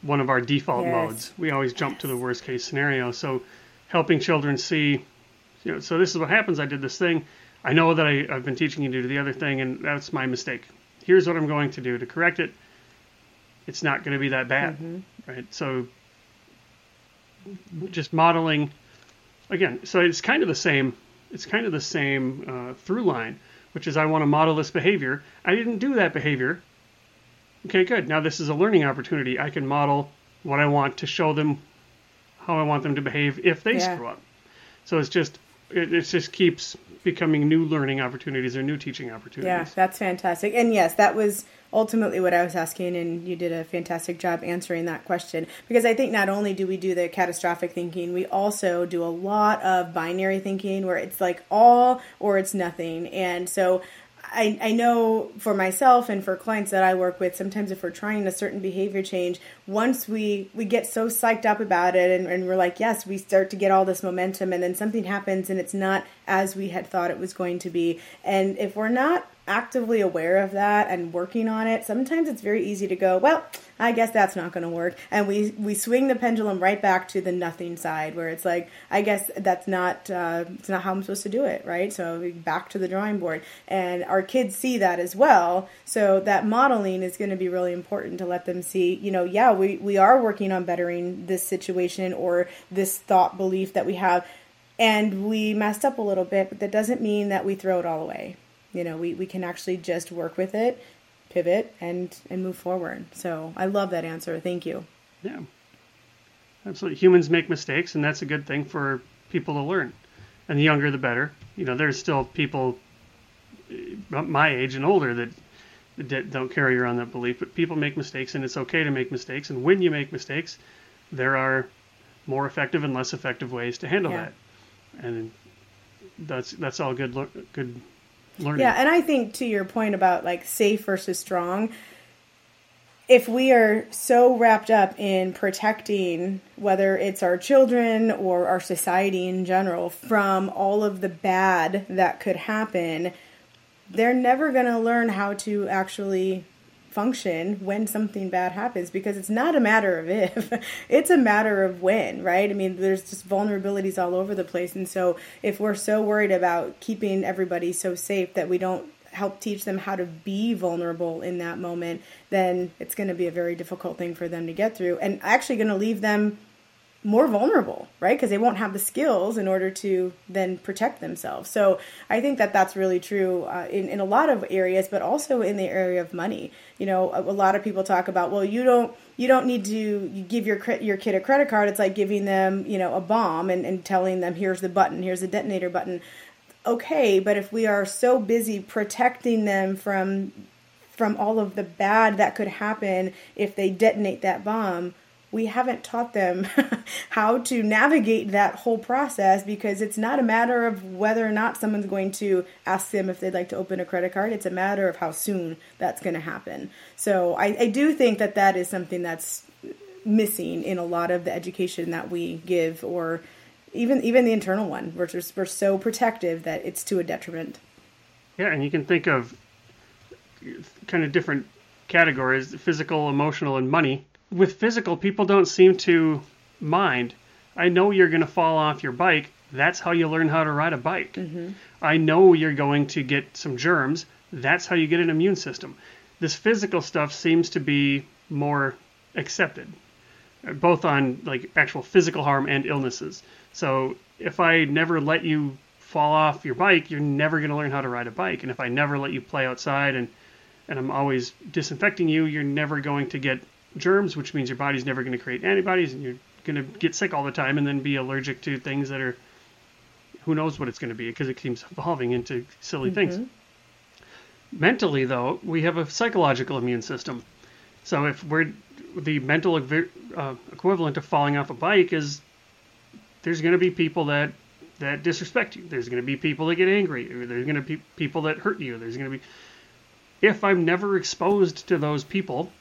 one of our default Yes. modes. We always jump to the worst case scenario. So helping children see, you know, so this is what happens. I did this thing. I know that I, I've been teaching you to do the other thing, and that's my mistake. Here's what I'm going to do to correct it. It's not going to be that bad, right? So just modeling again. So it's kind of the same. It's kind of the same uh, through line, which is I want to model this behavior. I didn't do that behavior, okay, good. Now this is a learning opportunity. I can model what I want to show them how I want them to behave if they Yeah. screw up. So it's just it, it just keeps becoming new learning opportunities or new teaching opportunities. Yeah, that's fantastic. And yes, that was ultimately what I was asking, and you did a fantastic job answering that question. Because I think not only do we do the catastrophic thinking, we also do a lot of binary thinking where it's like all or it's nothing. And so I, I know for myself and for clients that I work with, sometimes if we're trying a certain behavior change, once we, we get so psyched up about it and, and we're like, yes, we start to get all this momentum, and then something happens and it's not as we had thought it was going to be. And if we're not actively aware of that and working on it, sometimes it's very easy to go, well, I guess that's not going to work. And we, we swing the pendulum right back to the nothing side where it's like, I guess that's not, uh, it's not how I'm supposed to do it, right? So back to the drawing board. And our kids see that as well. So that modeling is going to be really important to let them see, you know, yeah, we, we are working on bettering this situation or this thought belief that we have. And we messed up a little bit, but that doesn't mean that we throw it all away you know we, we can actually just work with it pivot and and move forward so i love that answer thank you Yeah. Absolutely. Humans make mistakes, and that's a good thing for people to learn. And the younger, the better. You know, there's still people uh, my age and older that, don't carry around that belief, but people make mistakes, and it's okay to make mistakes. And when you make mistakes, there are more effective and less effective ways to handle Yeah. that. And that's that's all good good learning. yeah and i think to your point about like safe versus strong if we are so wrapped up in protecting whether it's our children or our society in general from all of the bad that could happen they're never going to learn how to actually function when something bad happens because it's not a matter of if it's a matter of when right? I mean there's just vulnerabilities all over the place. And so if we're so worried about keeping everybody so safe that we don't help teach them how to be vulnerable in that moment then it's going to be a very difficult thing for them to get through. And actually going to leave them more vulnerable, right? Because they won't have the skills in order to then protect themselves. So I think that that's really true uh, in, in a lot of areas, but also in the area of money. You know, a, a lot of people talk about, well, you don't you don't need to give your your kid a credit card. It's like giving them, you know, a bomb and, and telling them, here's the button, here's the detonator button. Okay, but if we are so busy protecting them from from all of the bad that could happen if they detonate that bomb, we haven't taught them how to navigate that whole process because it's not a matter of whether or not someone's going to ask them if they'd like to open a credit card. It's a matter of how soon that's going to happen. So I, I do think that that is something that's missing in a lot of the education that we give or even even the internal one. We're just we're so protective that it's to a detriment. Yeah, and you can think of kind of different categories physical, emotional, and money. With physical, people don't seem to mind. I know you're going to fall off your bike. That's how you learn how to ride a bike. Mm-hmm. I know you're going to get some germs. That's how you get an immune system. This physical stuff seems to be more accepted, both on like actual physical harm and illnesses. So if I never let you fall off your bike, you're never going to learn how to ride a bike. And if I never let you play outside and and I'm always disinfecting you, you're never going to get germs, which means your body's never going to create antibodies, and you're going to get sick all the time and then be allergic to things that are who knows what it's going to be because it keeps evolving into silly things. Mentally, though, we have a psychological immune system. So if we're the mental uh, equivalent of falling off a bike is there's going to be people that that disrespect you. There's going to be people that get angry. There's going to be people that hurt you. There's going to be if I'm never exposed to those people,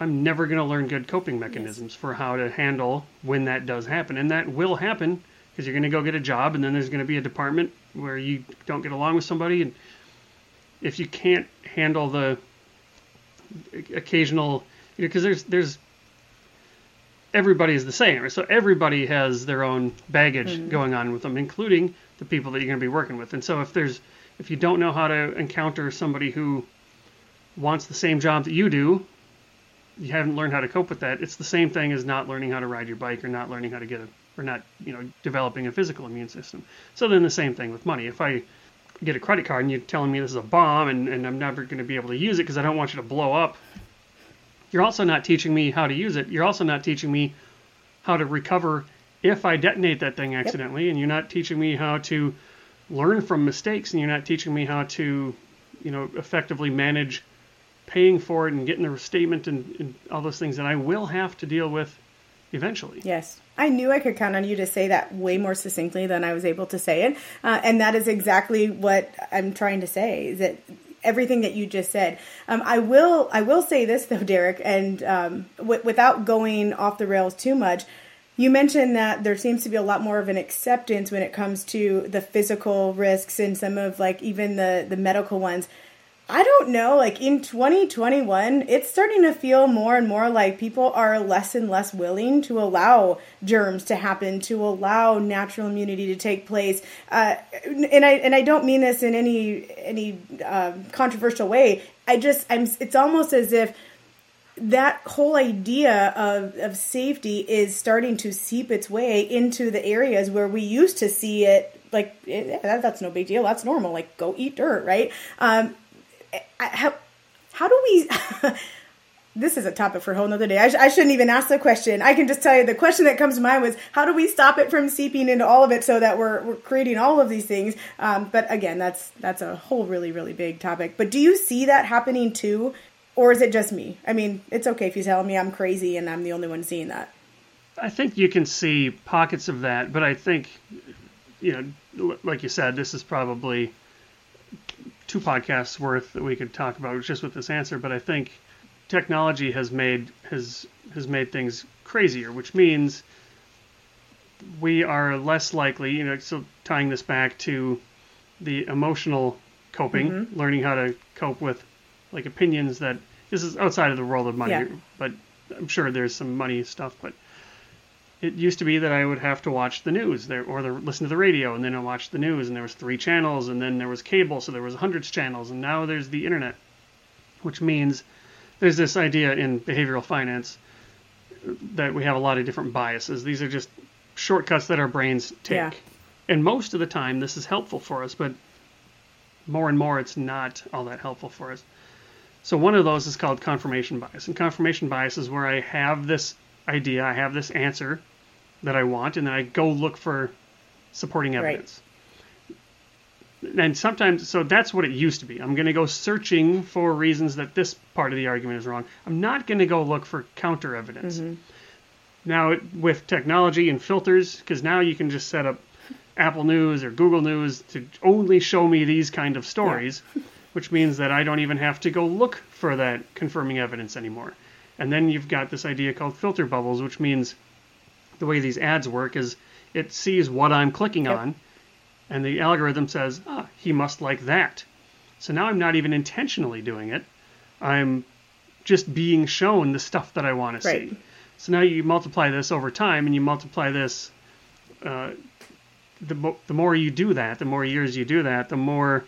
I'm never going to learn good coping mechanisms for how to handle when that does happen. And that will happen because you're going to go get a job and then there's going to be a department where you don't get along with somebody. And if you can't handle the occasional, you know, because there's, there's, everybody is the same. So everybody has their own baggage mm-hmm. going on with them, including the people that you're going to be working with. And so if there's, if you don't know how to encounter somebody who wants the same job that you do, you haven't learned how to cope with that. It's the same thing as not learning how to ride your bike or not learning how to get a or not, you know, developing a physical immune system. So then the same thing with money. If I get a credit card and you're telling me this is a bomb and, and I'm never going to be able to use it because I don't want you to blow up You're also not teaching me how to use it. You're also not teaching me how to recover if I detonate that thing accidentally, yep. and you're not teaching me how to learn from mistakes, and you're not teaching me how to, you know, effectively manage paying for it and getting the statement and, and all those things that I will have to deal with eventually. Yes. I knew I could count on you to say that way more succinctly than I was able to say it. Uh, and that is exactly what I'm trying to say is that everything that you just said. Um, I will I will say this though, Derek, and um, w- without going off the rails too much, you mentioned that there seems to be a lot more of an acceptance when it comes to the physical risks and some of like even the the medical ones. I don't know, like in 2021, it's starting to feel more and more like people are less and less willing to allow germs to happen, to allow natural immunity to take place. Uh, and I and I don't mean this in any any uh, controversial way. I just I'm. It's almost as if that whole idea of, of safety is starting to seep its way into the areas where we used to see it like eh, that's no big deal that's normal like go eat dirt right um, how, how do we this is a topic for a whole nother day. I, sh- I, shouldn't even ask the question. I can just tell you the question that comes to mind was how do we stop it from seeping into all of it so that we're, we're creating all of these things. Um, but again, that's that's a whole really really big topic. But do you see that happening too, or is it just me? I mean, it's okay if you tell me I'm crazy and I'm the only one seeing that. I think you can see pockets of that, but I think you know, like you said, this is probably two podcasts worth that we could talk about just with this answer, but I think technology has made has has made things crazier, which means we are less likely, you know, so tying this back to the emotional coping, mm-hmm. learning how to cope with like opinions that this is outside of the world of money, yeah. but I'm sure there's some money stuff, but it used to be that I would have to watch the news there or the, listen to the radio and then I watch the news and there was three channels and then there was cable so there was hundreds channels and now there's the internet which means there's this idea in behavioral finance that we have a lot of different biases. These are just shortcuts that our brains take. Yeah. and most of the time this is helpful for us but more and more it's not all that helpful for us. So one of those is called confirmation bias and confirmation bias is where I have this idea I have this answer that I want, and then I go look for supporting evidence. Right. And sometimes, so that's what it used to be. I'm going to go searching for reasons that this part of the argument is wrong. I'm not going to go look for counter evidence. Mm-hmm. Now, with technology and filters, because now you can just set up Apple News or Google News to only show me these kind of stories, yeah. which means that I don't even have to go look for that confirming evidence anymore. And then you've got this idea called filter bubbles, which means the way these ads work is it sees what I'm clicking yep. on, and the algorithm says, ah, he must like that. So now I'm not even intentionally doing it. I'm just being shown the stuff that I want right. to see. So now you multiply this over time, and you multiply this. Uh, the, mo- the more you do that, the more years you do that, the more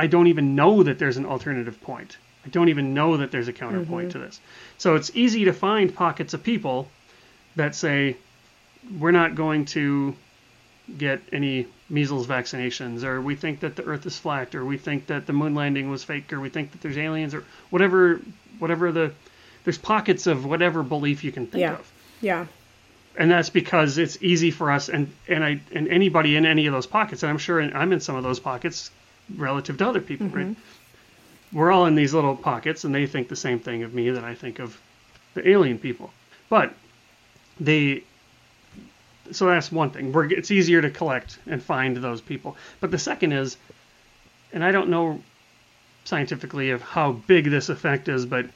I don't even know that there's an alternative point. I don't even know that there's a counterpoint mm-hmm. to this. So it's easy to find pockets of people that say we're not going to get any measles vaccinations, or we think that the Earth is flat, or we think that the moon landing was fake, or we think that there's aliens, or whatever, whatever the there's pockets of whatever belief you can think yeah. of. Yeah. And that's because it's easy for us, and and I and anybody in any of those pockets, and I'm sure I'm in some of those pockets relative to other people, mm-hmm. right? We're all in these little pockets, and they think the same thing of me that I think of the alien people. But they so that's one thing. We're, it's easier to collect and find those people. But the second is, and I don't know scientifically of how big this effect is, but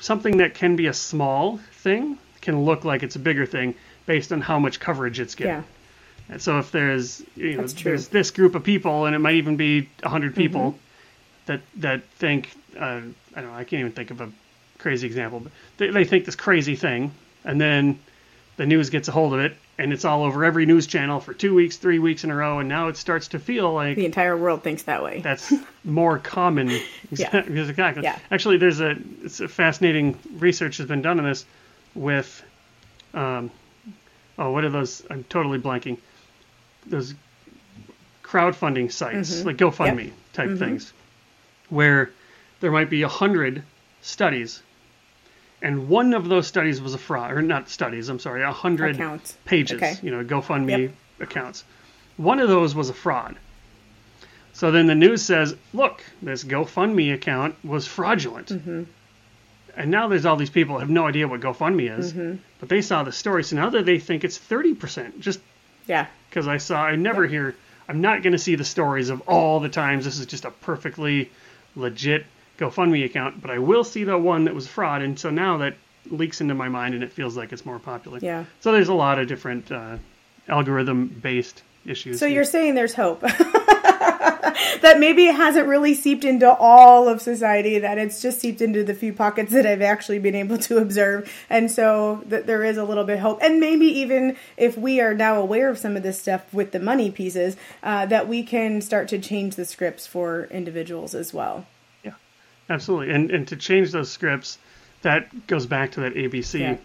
something that can be a small thing can look like it's a bigger thing based on how much coverage it's getting. Yeah. And so if there's you know there's this group of people, and it might even be hundred people mm-hmm. that that think uh, I don't know I can't even think of a crazy example, but they, they think this crazy thing, and then the news gets a hold of it and it's all over every news channel for two weeks, three weeks in a row, and now it starts to feel like the entire world thinks that way. That's more common. yeah. exactly. Yeah. Actually, there's a it's a fascinating research has been done on this with, um, oh, what are those? I'm totally blanking. Those crowdfunding sites mm-hmm. like GoFundMe yep. type mm-hmm. things, where there might be a hundred studies, and one of those studies was a fraud, or not studies. I'm sorry, a hundred pages. Okay. You know, GoFundMe Yep. accounts. One of those was a fraud. So then the news says, look, this GoFundMe account was fraudulent. Mm-hmm. And now there's all these people have no idea what GoFundMe is, Mm-hmm. but they saw the story. So now that they think it's 30%, just Yeah. because I saw, I never hear, I'm not going to see the stories of all the times this is just a perfectly legit GoFundMe account, but I will see the one that was fraud. And so now that leaks into my mind and it feels like it's more popular. Yeah. So there's a lot of different uh, algorithm based issues. So here. you're saying there's hope. that maybe it hasn't really seeped into all of society, that it's just seeped into the few pockets that I've actually been able to observe. And so that there is a little bit of hope. And maybe even if we are now aware of some of this stuff with the money pieces, uh, that we can start to change the scripts for individuals as well. Absolutely. And and to change those scripts, that goes back to that ABC Yeah.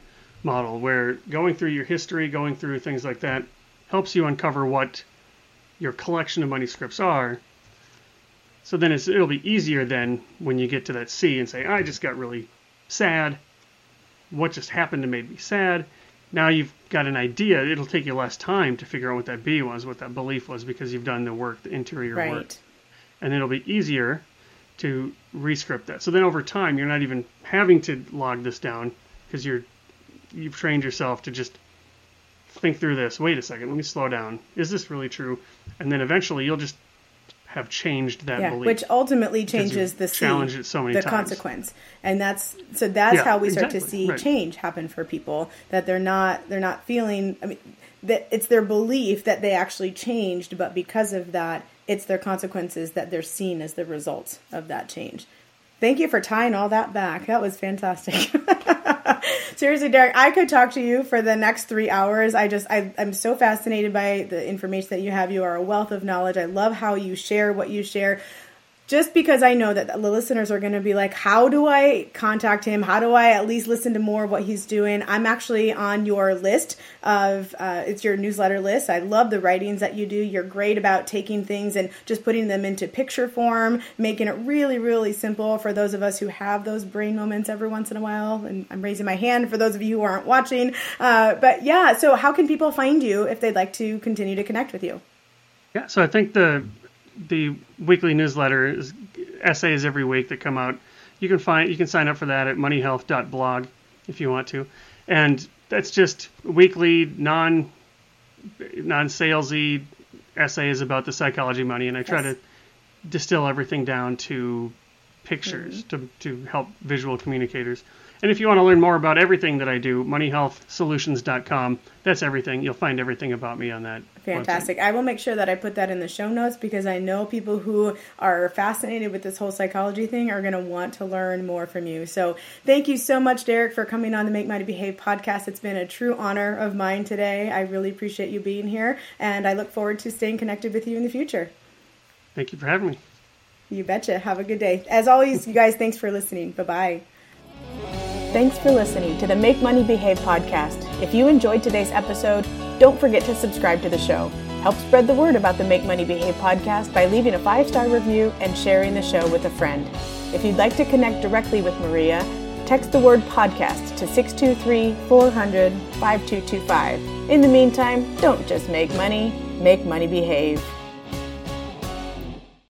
model where going through your history, going through things like that, helps you uncover what your collection of money scripts are. So then it's, it'll be easier then when you get to that C and say, I just got really sad. What just happened to make me sad? Now you've got an idea. It'll take you less time to figure out what that B was, what that belief was, because you've done the work, the interior work and it'll be easier to rescript that. So then over time, you're not even having to log this down because you're you've trained yourself to just think through this. Wait a second, let me slow down. Is this really true? And then eventually, you'll just have changed that Yeah, belief. which ultimately changes the C, challenged it so many the times. consequence, and that's so that's Yeah, how we start to see right. change happen for people that they're not they're not feeling. I mean, that it's their belief that they actually changed, but because of that, it's their consequences that they're seen as the result of that change. Thank you for tying all that back. That was fantastic. Seriously, Derek, I could talk to you for the next three hours. I just, I, I'm so fascinated by the information that you have. You are a wealth of knowledge. I love how you share what you share. Just because I know that the listeners are going to be like, how do I contact him? How do I at least listen to more of what he's doing? I'm actually on your list of, uh, it's your newsletter list. I love the writings that you do. You're great about taking things and just putting them into picture form, making it really, really simple for those of us who have those brain moments every once in a while. And I'm raising my hand for those of you who aren't watching. Uh, but yeah, so how can people find you if they'd like to continue to connect with you? Yeah, so I think the the weekly newsletter is essays every week that come out. You can find you can sign up for that at moneyhealth.blog if you want to, and that's just weekly non non salesy essays about the psychology of money, and I try Yes. to distill everything down to pictures mm-hmm. to to help visual communicators. And if you want to learn more about everything that I do, moneyhealthsolutions.com. That's everything. You'll find everything about me on that. website. Fantastic. I will make sure that I put that in the show notes because I know people who are fascinated with this whole psychology thing are going to want to learn more from you. So thank you so much, Derek, for coming on the Make Money Behave podcast. It's been a true honor of mine today. I really appreciate you being here, and I look forward to staying connected with you in the future. Thank you for having me. You betcha. Have a good day. As always, you guys, thanks for listening. Bye bye. Thanks for listening to the Make Money Behave podcast. If you enjoyed today's episode, don't forget to subscribe to the show. Help spread the word about the Make Money Behave podcast by leaving a five star review and sharing the show with a friend. If you'd like to connect directly with Maria, text the word podcast to 623 400 5225. In the meantime, don't just make money, make money behave.